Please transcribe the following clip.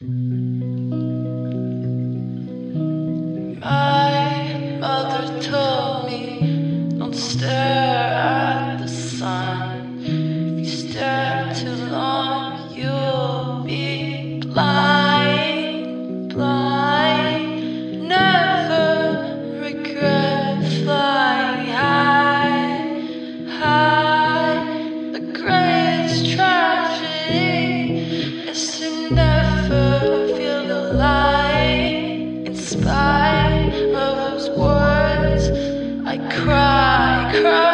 My mother told me don't stare at the sun. If you stare too long, you'll be blind. cry, cry.